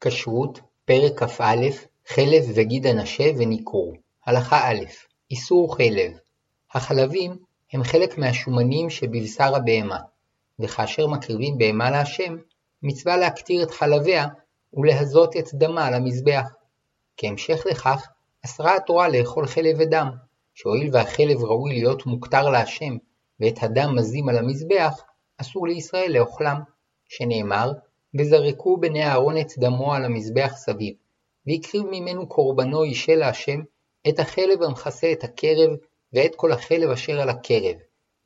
כשרות, פרק כ"א, חלב וגיד הנשה וניכור. הלכה א' איסור חלב החלבים הם חלק מהשומנים שבבשר הבהמה, וכאשר מקריבים בהמה להשם, מצווה להקטיר את חלביה ולהזות את דמה על המזבח. כהמשך לכך, אסרה התורה לאכול חלב ודם, שהואיל והחלב ראוי להיות מוקטר להשם, ואת הדם מזים על המזבח, אסור לישראל לאוכלם, שנאמר וזרקו בני אהרון את דמו על המזבח סביב, והקריב ממנו קורבנו אישה להשם, את החלב המכסה את הקרב, ואת כל החלב אשר על הקרב,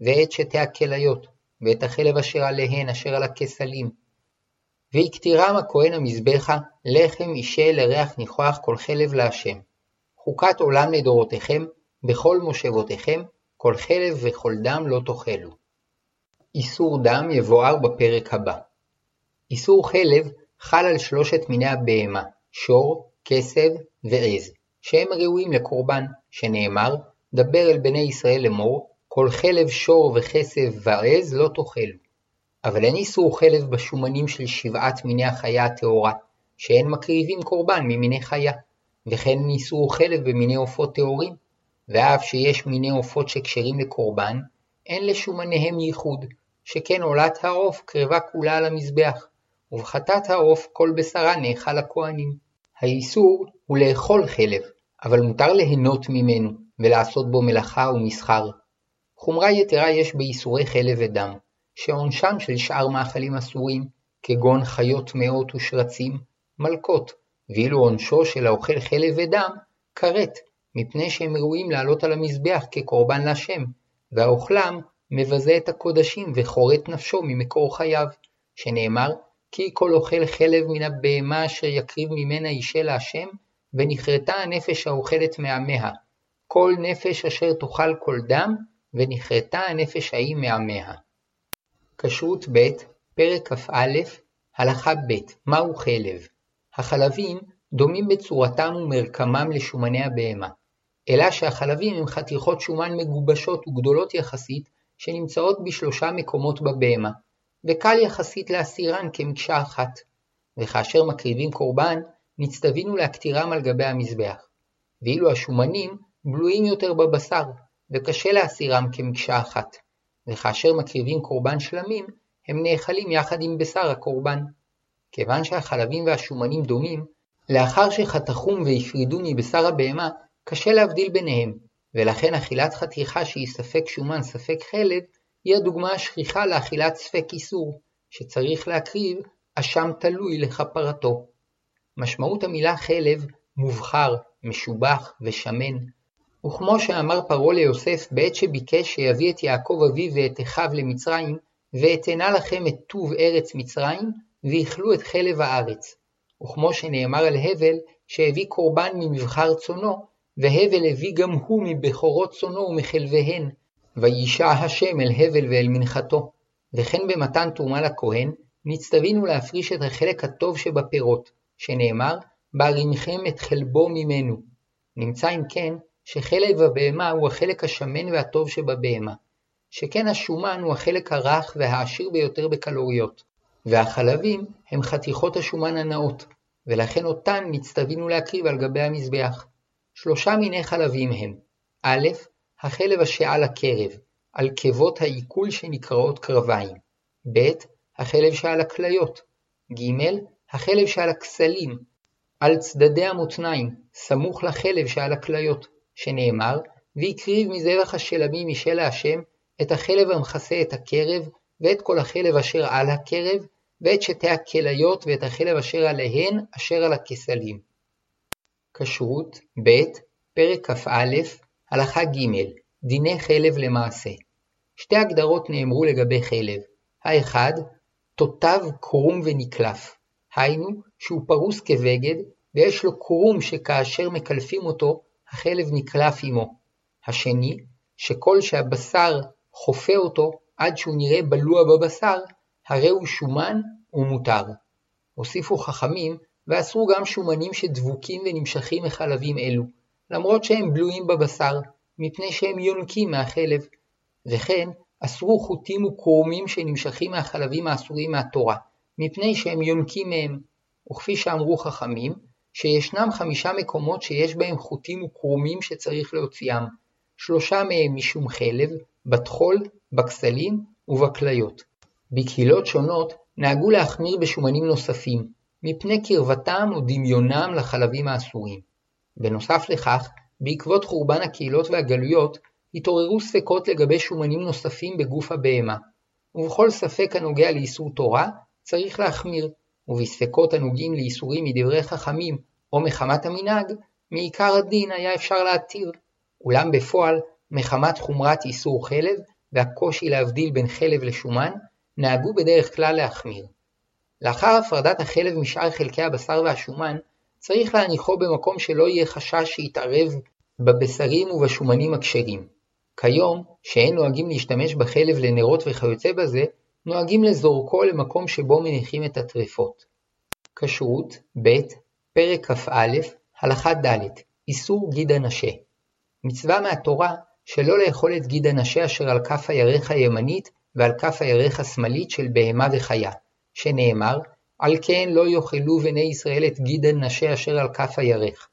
ואת שתי הכליות, ואת החלב אשר עליהן אשר על הכסלים. והקטירם הכהן המזבחה, לחם אישה לריח ניחוח כל חלב להשם. חוקת עולם לדורותיכם, בכל מושבותיכם, כל חלב וכל דם לא תאכלו. איסור דם יבואר בפרק הבא. איסור חלב חל על שלושת מיני הבהמה, שור, כסב ועז, שהם ראויים לקורבן, שנאמר, דבר אל בני ישראל לאמור, כל חלב שור וכסב ועז לא תאכלו. אבל אין איסור חלב בשומנים של שבעת מיני החיה הטהורה, שאין מקריבים קורבן ממיני חיה, וכן איסור חלב במיני עופות טהורים, ואף שיש מיני עופות שכשרים לקורבן, אין לשומניהם ייחוד, שכן עולת העוף קרבה כולה על המזבח, ובחטאת העוף כל בשרה נאכל לכהנים. האיסור הוא לאכול חלב, אבל מותר ליהנות ממנו, ולעשות בו מלאכה ומסחר. חומרה יתרה יש באיסורי חלב ודם, שעונשם של שאר מאכלים אסורים, כגון חיות טמאות ושרצים, מלקות, ואילו עונשו של האוכל חלב ודם, כרת, מפני שהם ראויים לעלות על המזבח כקורבן להשם, והאוכלם מבזה את הקודשים וכורת נפשו ממקור חייו, שנאמר כי כל אוכל חלב מן הבהמה אשר יקריב ממנה אישה להשם, ונכרתה הנפש האוכלת מעמיה, כל נפש אשר תאכל כל דם, ונכרתה הנפש ההיא מעמיה. כשרות ב', פרק כ"א, הלכה ב', מהו חלב? החלבים דומים בצורתם ומרקמם לשומני הבהמה, אלא שהחלבים הם חתיכות שומן מגובשות וגדולות יחסית, שנמצאות בשלושה מקומות בבהמה, וקל יחסית להסירן כמקשה אחת, וכאשר מקריבים קורבן, נצטווינו להקטירם על גבי המזבח, ואילו השומנים בלויים יותר בבשר, וקשה להסירם כמקשה אחת, וכאשר מקריבים קורבן שלמים, הם נאכלים יחד עם בשר הקורבן. כיוון שהחלבים והשומנים דומים, לאחר שחתכום והפרידו מבשר הבהמה, קשה להבדיל ביניהם, ולכן אכילת חתיכה שהיא ספק שומן ספק חלב, היא הדוגמה השכיחה לאכילת ספק איסור, שצריך להקריב אשם תלוי לכפרתו. משמעות המילה חלב מובחר, משובח ושמן, וכמו שאמר פרעה ליוסף בעת שביקש שיביא את יעקב אביו ואת אחיו למצרים, ואתנה לכם את טוב ארץ מצרים, ואכלו את חלב הארץ. וכמו שנאמר על הבל, שהביא קורבן ממבחר צונו, והבל הביא גם הוא מבכורות צונו ומחלביהן, וישע השם אל הבל ואל מנחתו. וכן במתן תרומה לכהן, נצטווינו להפריש את החלק הטוב שבפירות, שנאמר, בערימכם את חלבו ממנו. נמצא אם כן, שחלב הבהמה הוא החלק השמן והטוב שבבהמה, שכן השומן הוא החלק הרך והעשיר ביותר בקלוריות, והחלבים הם חתיכות השומן הנאות, ולכן אותן נצטווינו להקריב על גבי המזבח. שלושה מיני חלבים הם א', החלב השעל הקרב, על קיבות העיכול שנקראות קרביים, ב. החלב שעל הכליות, ג. החלב שעל הכסלים, על צדדי המותניים, סמוך לחלב שעל הכליות, שנאמר, והקריב מזבח השלמים משל השם את החלב המכסה את הקרב, ואת כל החלב אשר על הקרב, ואת שתי הכליות ואת החלב אשר עליהן אשר על הכסלים. כשרות ב' פרק כ"א הלכה ג' דיני חלב למעשה. שתי הגדרות נאמרו לגבי חלב. האחד, תותב קרום ונקלף, היינו שהוא פרוס כבגד ויש לו קרום שכאשר מקלפים אותו החלב נקלף עמו. השני, שכל שהבשר חופה אותו עד שהוא נראה בלוע בבשר, הרי הוא שומן ומותר. הוסיפו חכמים ואסרו גם שומנים שדבוקים ונמשכים מחלבים אלו, למרות שהם בלויים בבשר, מפני שהם יונקים מהחלב. וכן, אסרו חוטים וקרומים שנמשכים מהחלבים האסורים מהתורה, מפני שהם יונקים מהם. וכפי שאמרו חכמים, שישנם חמישה מקומות שיש בהם חוטים וקרומים שצריך להוציאם, שלושה מהם משום חלב, בטחול, בכסלים ובכליות. בקהילות שונות נהגו להחמיר בשומנים נוספים, מפני קרבתם או דמיונם לחלבים האסורים. בנוסף לכך, בעקבות חורבן הקהילות והגלויות, התעוררו ספקות לגבי שומנים נוספים בגוף הבהמה, ובכל ספק הנוגע לאיסור תורה, צריך להחמיר, ובספקות הנוגעים לאיסורים מדברי חכמים או מחמת המנהג, מעיקר הדין היה אפשר להתיר. אולם בפועל, מחמת חומרת איסור חלב והקושי להבדיל בין חלב לשומן, נהגו בדרך כלל להחמיר. לאחר הפרדת החלב משאר חלקי הבשר והשומן, צריך להניחו במקום שלא יהיה חשש שיתערב בבשרים ובשומנים הכשרים. כיום, שאין נוהגים להשתמש בחלב לנרות וכיוצא בזה, נוהגים לזורקו למקום שבו מניחים את הטרפות. כשרות ב' פרק כ"א הלכה ד' איסור גיד הנשה מצווה מהתורה שלא לאכול את גיד הנשה אשר על כף הירך הימנית ועל כף הירך השמאלית של בהמה וחיה, שנאמר על כן לא יאכלו בני ישראל את גיד הנשה אשר על כף הירך.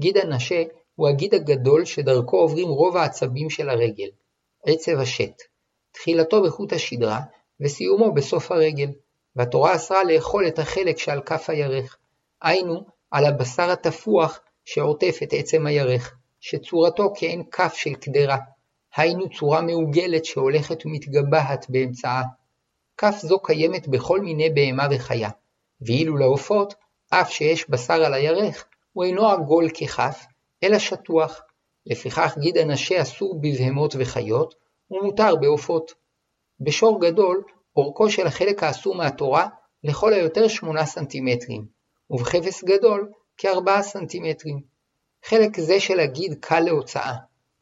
גיד הנשה הוא הגיד הגדול שדרכו עוברים רוב העצבים של הרגל, עצב השת, תחילתו בחוט השדרה וסיומו בסוף הרגל, והתורה אסרה לאכול את החלק שעל כף הירך, היינו על הבשר התפוח שעוטף את עצם הירך, שצורתו כעין כף של קדרה, היינו צורה מעוגלת שהולכת ומתגבהת באמצעה. כף זו קיימת בכל מיני בהמה וחיה, ואילו לעופות, אף שיש בשר על הירך, הוא אינו עגול ככף, אלא שטוח. לפיכך גיד הנשה אסור בבהמות וחיות, ומותר בעופות. בשור גדול, אורכו של החלק האסור מהתורה לכל היותר 8 סנטימטרים, ובכבש גדול כ-4 סנטימטרים. חלק זה של הגיד קל להוצאה,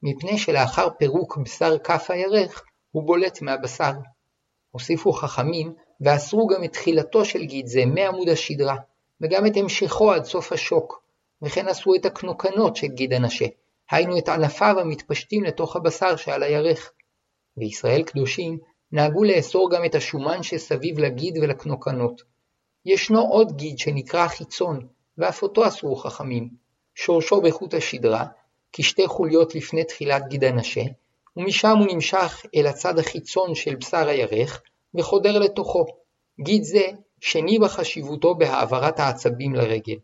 מפני שלאחר פירוק בשר כף הירך הוא בולט מהבשר. הוסיפו חכמים ואסרו גם את תחילתו של גיד זה מעמוד השדרה, וגם את המשכו עד סוף השוק, וכן אסרו את הקנוקנות של גיד הנשה, היינו את ענפיו המתפשטים לתוך הבשר שעל הירך. וישראל קדושים נהגו לאסור גם את השומן שסביב לגיד ולקנוקנות. ישנו עוד גיד שנקרא חיצון, ואף אותו אסרו חכמים. שורשו בחוט השדרה, כשתי חוליות לפני תחילת גיד הנשה, ומשם הוא נמשך אל הצד החיצון של בשר הירך, וחודר לתוכו. גיד זה שני בחשיבותו בהעברת העצבים לרגל.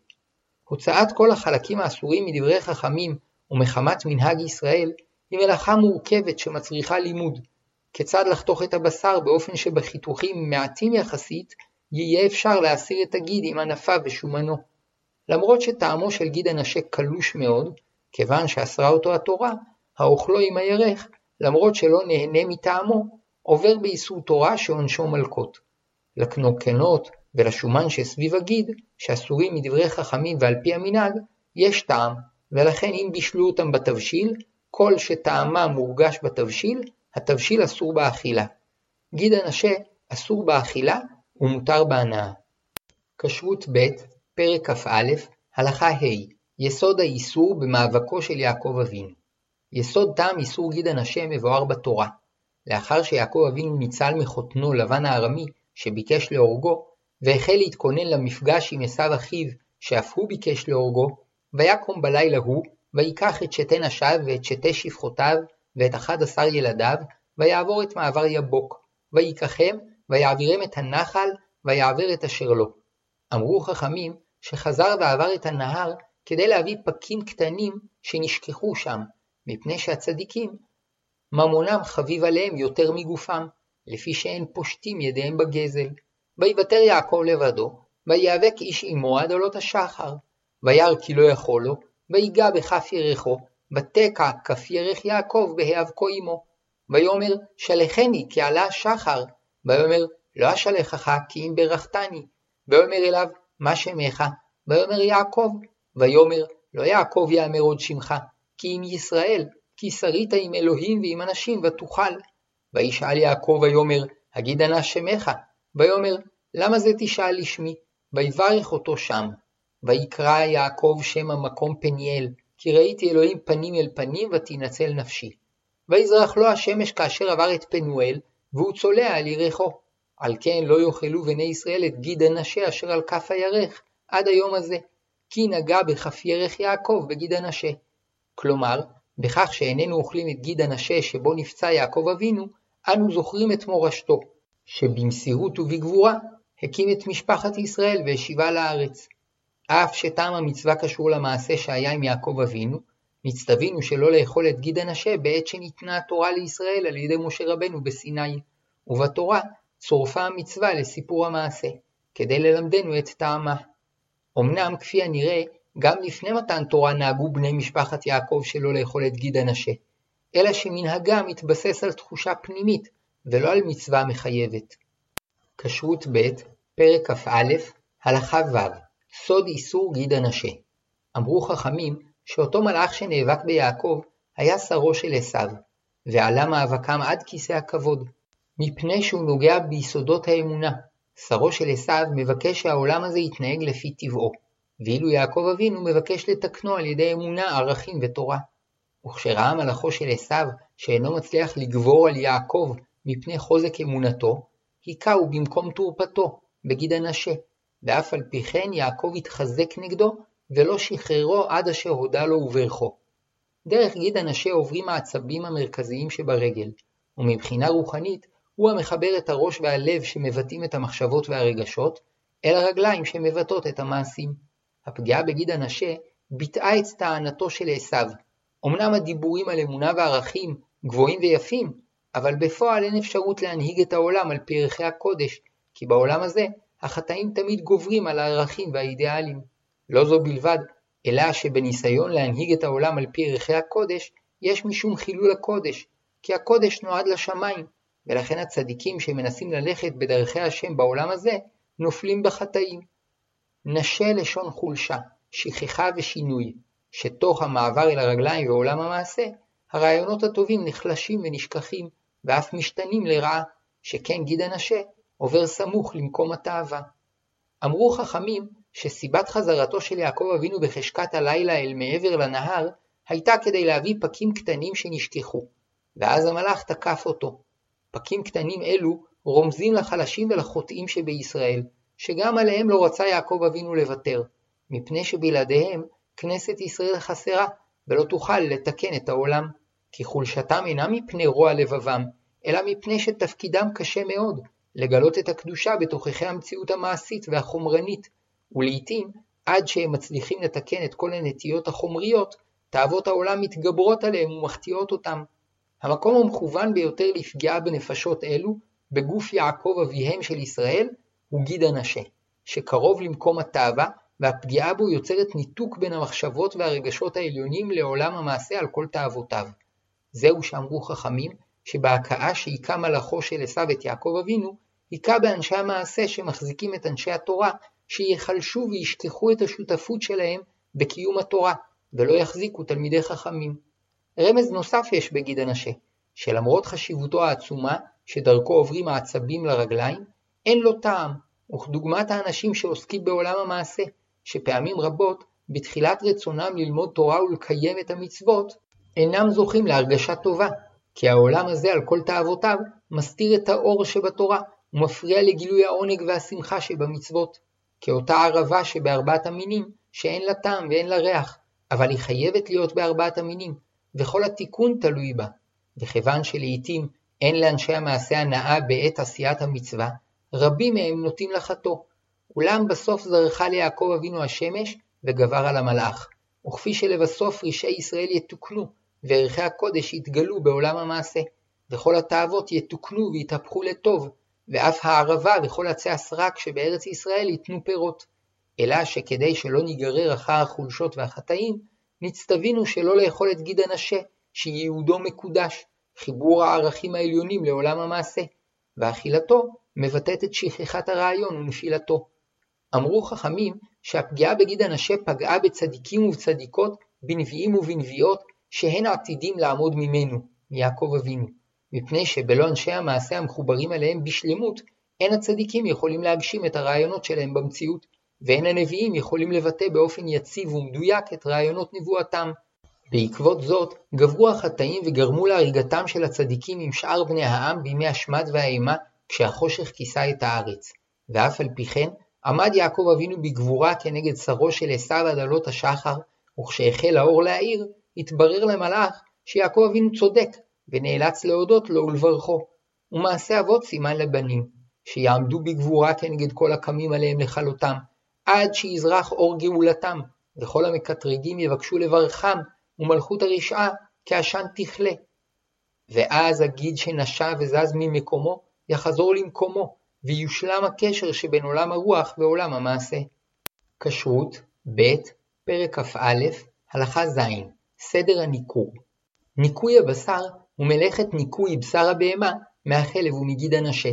הוצאת כל החלקים האסורים מדברי חכמים ומחמת מנהג ישראל היא מלאכה מורכבת שמצריכה לימוד. כיצד לחתוך את הבשר באופן שבחיתוכים מעטים יחסית יהיה אפשר להסיר את הגיד עם ענפיו ושומנו. למרות שטעמו של גיד הנשה קלוש מאוד, כיוון שאסרה אותו התורה, האוכלו עם הירך, למרות שלא נהנה מטעמו, עובר באיסור תורה שעונשו מלקות. לקנוקנות ולשומן שסביב הגיד, שאסורים מדברי חכמים ועל פי המנהג, יש טעם, ולכן אם בישלו אותם בתבשיל, כל שטעמם מורגש בתבשיל, התבשיל אסור באכילה. גיד הנשה אסור באכילה ומותר בהנאה. כשרות ב', פרק כ"א, הלכה ה' יסוד האיסור במאבקו של יעקב אבינו. יסוד טעם איסור גיד הנשה מבואר בתורה. לאחר שיעקב אבינו ניצל מחותנו לבן הארמי, שביקש להורגו, והחל להתכונן למפגש עם עשיו אחיו, שאף הוא ביקש להורגו, ויקום בלילה הוא, ויקח את שתי נשיו ואת שתי שפחותיו, ואת אחד עשר ילדיו, ויעבור את מעבר יבוק, ויקחם, ויעבירם את הנחל, ויעבר את אשר לו. אמרו חכמים, שחזר ועבר את הנהר, כדי להביא פקים קטנים שנשכחו שם, מפני שהצדיקים, ממונם חביב עליהם יותר מגופם, לפי שאין פושטים ידיהם בגזל. ויוותר יעקב לבדו, ויאבק איש עמו עד עולות השחר. וירא כי לא יכול לו, ויגע בכף ירחו, ותקע כף ירך יעקב בהיאבקו עמו. ויאמר שלחני כי עלה השחר. ויאמר לא אשלחך כי אם ברכתני. ויאמר אליו מה שמך? ויאמר יעקב. ויאמר לא יעקב יאמר עוד שמך, כי אם ישראל, כי שרית עם אלוהים ועם אנשים ותוכל. וישאל יעקב ויאמר הגיד נא שמך. ויאמר למה זה תשאל לשמי? ויברך אותו שם. ויקרא יעקב שם המקום פניאל, כי ראיתי אלוהים פנים אל פנים ותנצל נפשי. ויזרח לו השמש כאשר עבר את פנואל, והוא צולע על ירחו. על כן לא יאכלו בני ישראל את גיד הנשה אשר על כף הירך, עד היום הזה, כי נגע בכף ירך יעקב בגיד הנשה. כלומר, בכך שאיננו אוכלים את גיד הנשה שבו נפצע יעקב אבינו, אנו זוכרים את מורשתו, שבמסירות ובגבורה הקים את משפחת ישראל והשיבה לארץ. אף שטעם המצווה קשור למעשה שהיה עם יעקב אבינו, נצטווינו שלא לאכול את גיד הנשה בעת שניתנה התורה לישראל על ידי משה רבנו בסיני, ובתורה צורפה המצווה לסיפור המעשה, כדי ללמדנו את טעמה. אמנם, כפי הנראה, גם לפני מתן תורה נהגו בני משפחת יעקב שלא לאכול את גיד הנשה, אלא שמנהגם מתבסס על תחושה פנימית, ולא על מצווה מחייבת. כשרות ב', פרק כ"א, הלכה ו', סוד איסור גיד הנשה. אמרו חכמים שאותו מלאך שנאבק ביעקב היה שרו של עשיו, ועלה מאבקם עד כיסא הכבוד, מפני שהוא נוגע ביסודות האמונה. שרו של עשיו מבקש שהעולם הזה יתנהג לפי טבעו, ואילו יעקב אבינו מבקש לתקנו על ידי אמונה, ערכים ותורה. וכשראה מלאכו של עשיו שאינו מצליח לגבור על יעקב מפני חוזק אמונתו, היכהו במקום תורפתו, בגיד הנשה, ואף על פי כן יעקב התחזק נגדו, ולא שחררו עד אשר הודה לו וברכו. דרך גיד הנשה עוברים העצבים המרכזיים שברגל, ומבחינה רוחנית הוא המחבר את הראש והלב שמבטאים את המחשבות והרגשות, אל הרגליים שמבטאות את המעשים. הפגיעה בגיד הנשה ביטאה את טענתו של עשיו. אמנם הדיבורים על אמונה וערכים גבוהים ויפים, אבל בפועל אין אפשרות להנהיג את העולם על פי ערכי הקודש, כי בעולם הזה החטאים תמיד גוברים על הערכים והאידיאלים. לא זו בלבד, אלא שבניסיון להנהיג את העולם על פי ערכי הקודש, יש משום חילול הקודש, כי הקודש נועד לשמיים, ולכן הצדיקים שמנסים ללכת בדרכי השם בעולם הזה, נופלים בחטאים. נשה לשון חולשה, שכחה ושינוי, שתוך המעבר אל הרגליים ועולם המעשה, הרעיונות הטובים נחלשים ונשכחים, ואף משתנים לרעה, שכן גיד הנשה עובר סמוך למקום התאווה. אמרו חכמים שסיבת חזרתו של יעקב אבינו בחשכת הלילה אל מעבר לנהר, הייתה כדי להביא פקים קטנים שנשכחו, ואז המלאך תקף אותו. פקים קטנים אלו רומזים לחלשים ולחוטאים שבישראל, שגם עליהם לא רצה יעקב אבינו לוותר, מפני שבלעדיהם כנסת ישראל חסרה, ולא תוכל לתקן את העולם. כי חולשתם אינה מפני רוע לבבם, אלא מפני שתפקידם קשה מאוד, לגלות את הקדושה בתוככי המציאות המעשית והחומרנית, ולעיתים, עד שהם מצליחים לתקן את כל הנטיות החומריות, תאוות העולם מתגברות עליהם ומחטיאות אותם. המקום המכוון ביותר לפגיעה בנפשות אלו, בגוף יעקב אביהם של ישראל, הוא גיד הנשה, שקרוב למקום התאווה, והפגיעה בו יוצרת ניתוק בין המחשבות והרגשות העליונים לעולם המעשה על כל תאוותיו. זהו שאמרו חכמים, שבהכאה שהיכה מלאכו של עשיו את יעקב אבינו, היכה באנשי המעשה שמחזיקים את אנשי התורה, שיחלשו וישכחו את השותפות שלהם בקיום התורה, ולא יחזיקו תלמידי חכמים. רמז נוסף יש בגיד הנשה, שלמרות חשיבותו העצומה, שדרכו עוברים העצבים לרגליים, אין לו טעם, וכדוגמת האנשים שעוסקים בעולם המעשה, שפעמים רבות, בתחילת רצונם ללמוד תורה ולקיים את המצוות, אינם זוכים להרגשה טובה, כי העולם הזה על כל תאוותיו מסתיר את האור שבתורה, ומפריע לגילוי העונג והשמחה שבמצוות. כאותה ערבה שבארבעת המינים, שאין לה טעם ואין לה ריח, אבל היא חייבת להיות בארבעת המינים, וכל התיקון תלוי בה. וכיוון שלעיתים אין לאנשי המעשה הנאה בעת עשיית המצווה, רבים מהם נוטים לחטוא. אולם בסוף זרחה ליעקב אבינו השמש, וגבר על המלאך. וכפי שלבסוף רשעי ישראל יתוקנו, וערכי הקודש יתגלו בעולם המעשה, וכל התאוות יתוקנו ויתהפכו לטוב, ואף הערבה וכל עצי הסרק שבארץ ישראל ייתנו פירות. אלא שכדי שלא ניגרר אחר החולשות והחטאים, נצטווינו שלא לאכול את גיד הנשה, שייעודו מקודש, חיבור הערכים העליונים לעולם המעשה, ואכילתו מבטאת את שכחת הרעיון ונפילתו. אמרו חכמים שהפגיעה בגיד הנשה פגעה בצדיקים ובצדיקות, בנביאים ובנביאות, שהן עתידים לעמוד ממנו, מיעקב אבינו, מפני שבלא אנשי המעשה המחוברים אליהם בשלמות, אין הצדיקים יכולים להגשים את הרעיונות שלהם במציאות, ואין הנביאים יכולים לבטא באופן יציב ומדויק את רעיונות נבואתם. בעקבות זאת, גברו החטאים וגרמו להריגתם של הצדיקים עם שאר בני העם בימי השמד והאימה, כשהחושך כיסה את הארץ. ואף על פי כן, עמד יעקב אבינו בגבורה כנגד שרו של עשיו עד עלות השחר, וכשהחל האור להאיר, התברר למלאך שיעקב אבינו צודק, ונאלץ להודות לו ולברכו. ומעשה אבות סימן לבנים, שיעמדו בגבורה כנגד כל הקמים עליהם לכלותם, עד שיזרח אור גאולתם, וכל המקטרגים יבקשו לברכם, ומלכות הרשעה כעשן תכלה. ואז הגיד שנשע וזז ממקומו, יחזור למקומו, ויושלם הקשר שבין עולם הרוח ועולם המעשה. כשרות, ב', פרק כ"א, הלכה ז', סדר הניכור. ניקוי הבשר הוא מלאכת ניקוי בשר הבהמה מהחלב ומגיד הנשה.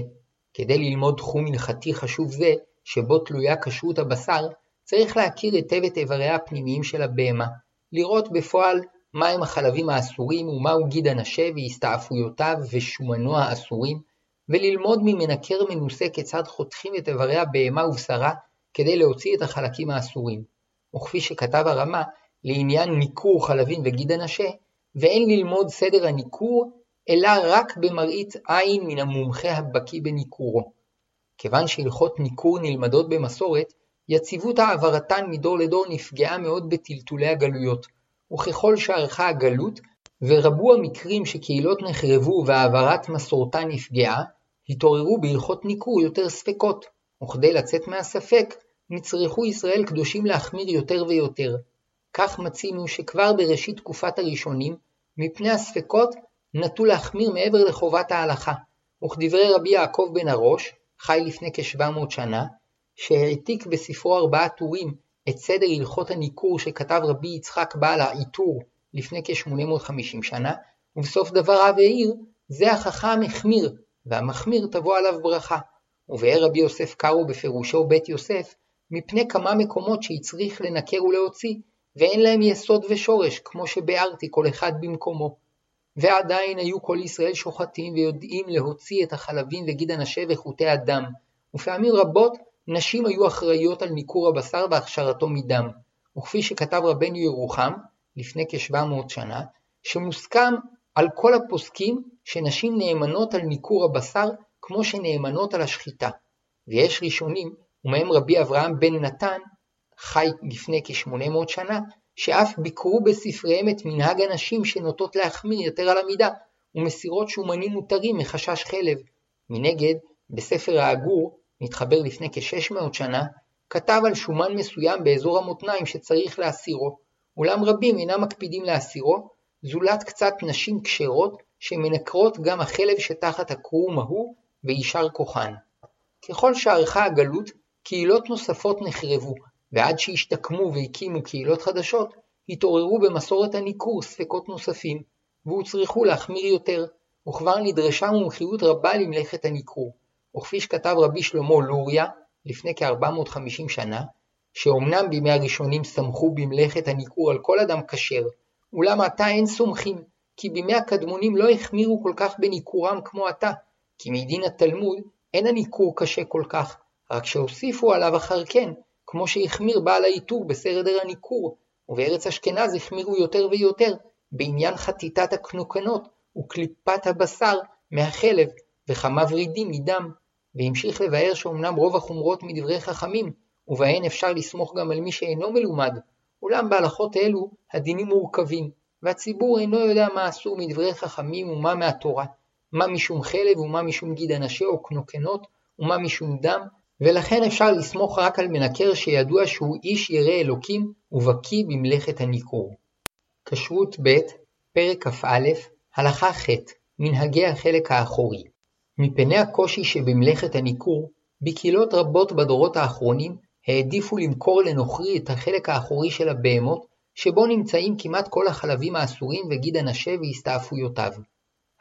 כדי ללמוד תחום הלכתי חשוב זה, שבו תלויה כשרות הבשר, צריך להכיר היטב את איבריה הפנימיים של הבהמה, לראות בפועל מהם החלבים האסורים ומהו גיד הנשה והסתעפויותיו ושומנו האסורים, וללמוד ממנקר מנוסה כיצד חותכים את איברי הבהמה ובשרה כדי להוציא את החלקים האסורים. וכפי שכתב הרמה, לעניין ניכור חלבים וגיד הנשה, ואין ללמוד סדר הניכור, אלא רק במראית עין מן המומחה הבקיא בניכורו. כיוון שהלכות ניכור נלמדות במסורת, יציבות העברתן מדור לדור נפגעה מאוד בטלטולי הגלויות, וככל שערכה הגלות, ורבו המקרים שקהילות נחרבו והעברת מסורתן נפגעה, התעוררו בהלכות ניכור יותר ספקות, וכדי לצאת מהספק, נצרכו ישראל קדושים להחמיר יותר ויותר. כך מצינו שכבר בראשית תקופת הראשונים, מפני הספקות נטו להחמיר מעבר לחובת ההלכה, וכדברי רבי יעקב בן הראש, חי לפני כ-700 שנה, שהעתיק בספרו ארבעה טורים את סדר הלכות הניכור שכתב רבי יצחק בעל העיטור לפני כ-850 שנה, ובסוף דבריו העיר, זה החכם החמיר, והמחמיר תבוא עליו ברכה. ובאר רבי יוסף קארו בפירושו בית יוסף, מפני כמה מקומות שהצריך לנקר ולהוציא, ואין להם יסוד ושורש, כמו שביארתי כל אחד במקומו. ועדיין היו כל ישראל שוחטים ויודעים להוציא את החלבים וגיד הנשה וחוטי הדם, ופעמים רבות נשים היו אחראיות על ניכור הבשר והכשרתו מדם, וכפי שכתב רבנו ירוחם, לפני כ-700 שנה, שמוסכם על כל הפוסקים שנשים נאמנות על ניכור הבשר כמו שנאמנות על השחיטה. ויש ראשונים, ומהם רבי אברהם בן נתן, חי לפני כ-800 שנה, שאף ביקרו בספריהם את מנהג הנשים שנוטות להחמיר יותר על המידה, ומסירות שומנים מותרים מחשש חלב. מנגד, בספר העגור, מתחבר לפני כ-600 שנה, כתב על שומן מסוים באזור המותניים שצריך להסירו, אולם רבים אינם מקפידים להסירו, זולת קצת נשים כשרות שמנקרות גם החלב שתחת הקרום ההוא ויישר כוחן. ככל שערכה הגלות, קהילות נוספות נחרבו, ועד שהשתקמו והקימו קהילות חדשות, התעוררו במסורת הניכור ספקות נוספים, והוצרכו להחמיר יותר, וכבר נדרשה מומחיות רבה למלאכת הניכור. וכפי שכתב רבי שלמה לוריה לפני כ-450 שנה, שאומנם בימי הראשונים סמכו במלאכת הניכור על כל אדם כשר, אולם עתה אין סומכים, כי בימי הקדמונים לא החמירו כל כך בניכורם כמו עתה, כי מדין התלמוד אין הניכור קשה כל כך, רק שהוסיפו עליו אחר כן, כמו שהחמיר בעל העיטור בסדר הניכור, ובארץ אשכנז החמירו יותר ויותר בעניין חטיטת הקנוקנות וקליפת הבשר מהחלב וכמה ורידים מדם, והמשיך לבאר שאומנם רוב החומרות מדברי חכמים, ובהן אפשר לסמוך גם על מי שאינו מלומד, אולם בהלכות אלו הדינים מורכבים, והציבור אינו יודע מה אסור מדברי חכמים ומה מהתורה, מה משום חלב ומה משום גיד אנשי או קנוקנות, ומה משום דם, ולכן אפשר לסמוך רק על מנקר שידוע שהוא איש ירא אלוקים ובקיא במלאכת הניכור. כשרות ב', פרק כ"א, הלכה ח', מנהגי החלק האחורי. מפני הקושי שבמלאכת הניכור, בקהילות רבות בדורות האחרונים העדיפו למכור לנוכרי את החלק האחורי של הבהמות, שבו נמצאים כמעט כל החלבים האסורים וגיד הנשה והסתעפויותיו.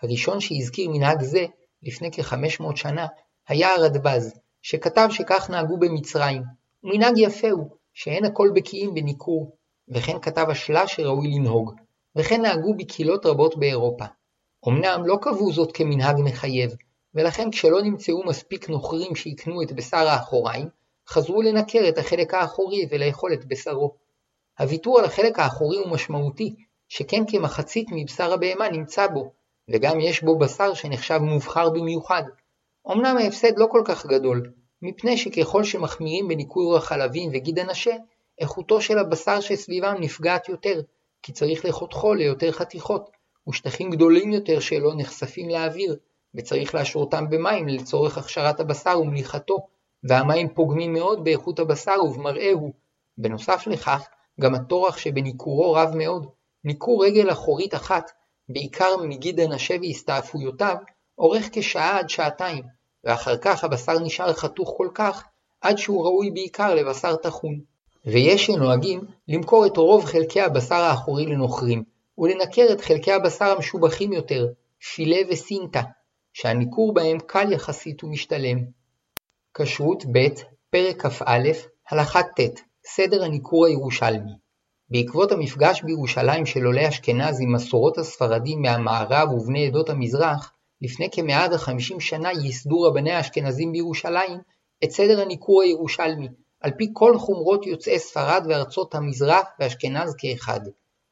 הראשון שהזכיר מנהג זה, לפני כ-500 שנה, היה הרדב"ז, שכתב שכך נהגו במצרים, ומנהג יפה הוא, שאין הכל בקיאים בניכור, וכן כתב השלה שראוי לנהוג, וכן נהגו בקהילות רבות באירופה. אמנם לא קבעו זאת כמנהג מחייב, ולכן כשלא נמצאו מספיק נוכרים שיקנו את בשר האחוריים, חזרו לנקר את החלק האחורי ולאכול את בשרו. הוויתור על החלק האחורי הוא משמעותי, שכן כמחצית מבשר הבהמה נמצא בו, וגם יש בו בשר שנחשב מובחר במיוחד. אמנם ההפסד לא כל כך גדול, מפני שככל שמחמירים בניכור החלבים וגיד הנשה, איכותו של הבשר שסביבם נפגעת יותר, כי צריך לחותכו ליותר חתיכות, ושטחים גדולים יותר שלו נחשפים לאוויר, וצריך להשרותם במים לצורך הכשרת הבשר ומליחתו, והמים פוגמים מאוד באיכות הבשר ובמראהו. בנוסף לכך, גם הטורח שבניכורו רב מאוד. ניכור רגל אחורית אחת, בעיקר מגיד הנשה והסתעפויותיו, אורך כשעה עד שעתיים, ואחר כך הבשר נשאר חתוך כל כך, עד שהוא ראוי בעיקר לבשר טחון. ויש שנוהגים למכור את רוב חלקי הבשר האחורי לנוכרים, ולנקר את חלקי הבשר המשובחים יותר, פילה וסינטה, שהניכור בהם קל יחסית ומשתלם. כשרות ב' פרק כ"א הלכה ט' סדר הניכור הירושלמי בעקבות המפגש בירושלים של עולי אשכנז עם מסורות הספרדים מהמערב ובני עדות המזרח, לפני כמאה וחמישים שנה ייסדו רבני האשכנזים בירושלים את סדר הניכור הירושלמי, על פי כל חומרות יוצאי ספרד וארצות המזרח ואשכנז כאחד.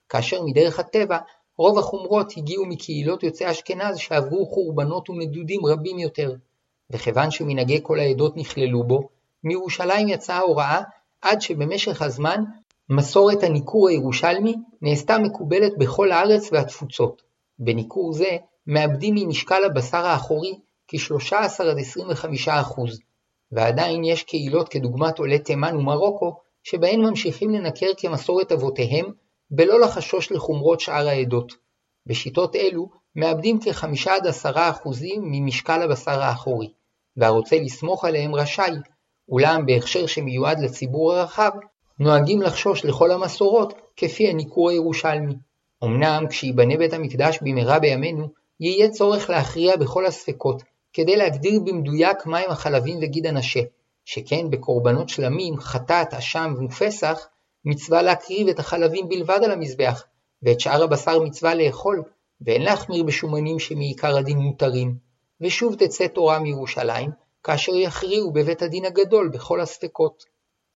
כאשר מדרך הטבע, רוב החומרות הגיעו מקהילות יוצאי אשכנז שעברו חורבנות ונדודים רבים יותר. וכיוון שמנהגי כל העדות נכללו בו, מירושלים יצאה ההוראה עד שבמשך הזמן מסורת הניכור הירושלמי נעשתה מקובלת בכל הארץ והתפוצות. בניכור זה מאבדים ממשקל הבשר האחורי כ-13–25%, ועדיין יש קהילות כדוגמת עולי תימן ומרוקו, שבהן ממשיכים לנקר כמסורת אבותיהם, בלא לחשוש לחומרות שאר העדות. בשיטות אלו מאבדים כ-5–10% ממשקל הבשר האחורי. והרוצה לסמוך עליהם רשאי, אולם בהכשר שמיועד לציבור הרחב, נוהגים לחשוש לכל המסורות כפי הניכור הירושלמי. אמנם כשיבנה בית המקדש במהרה בימינו, יהיה צורך להכריע בכל הספקות, כדי להגדיר במדויק מהם החלבים וגיד הנשה, שכן בקורבנות שלמים, חטאת, אשם ופסח, מצווה להקריב את החלבים בלבד על המזבח, ואת שאר הבשר מצווה לאכול, ואין להחמיר בשומנים שמעיקר הדין מותרים. ושוב תצא תורה מירושלים, כאשר יכריעו בבית הדין הגדול בכל הספקות.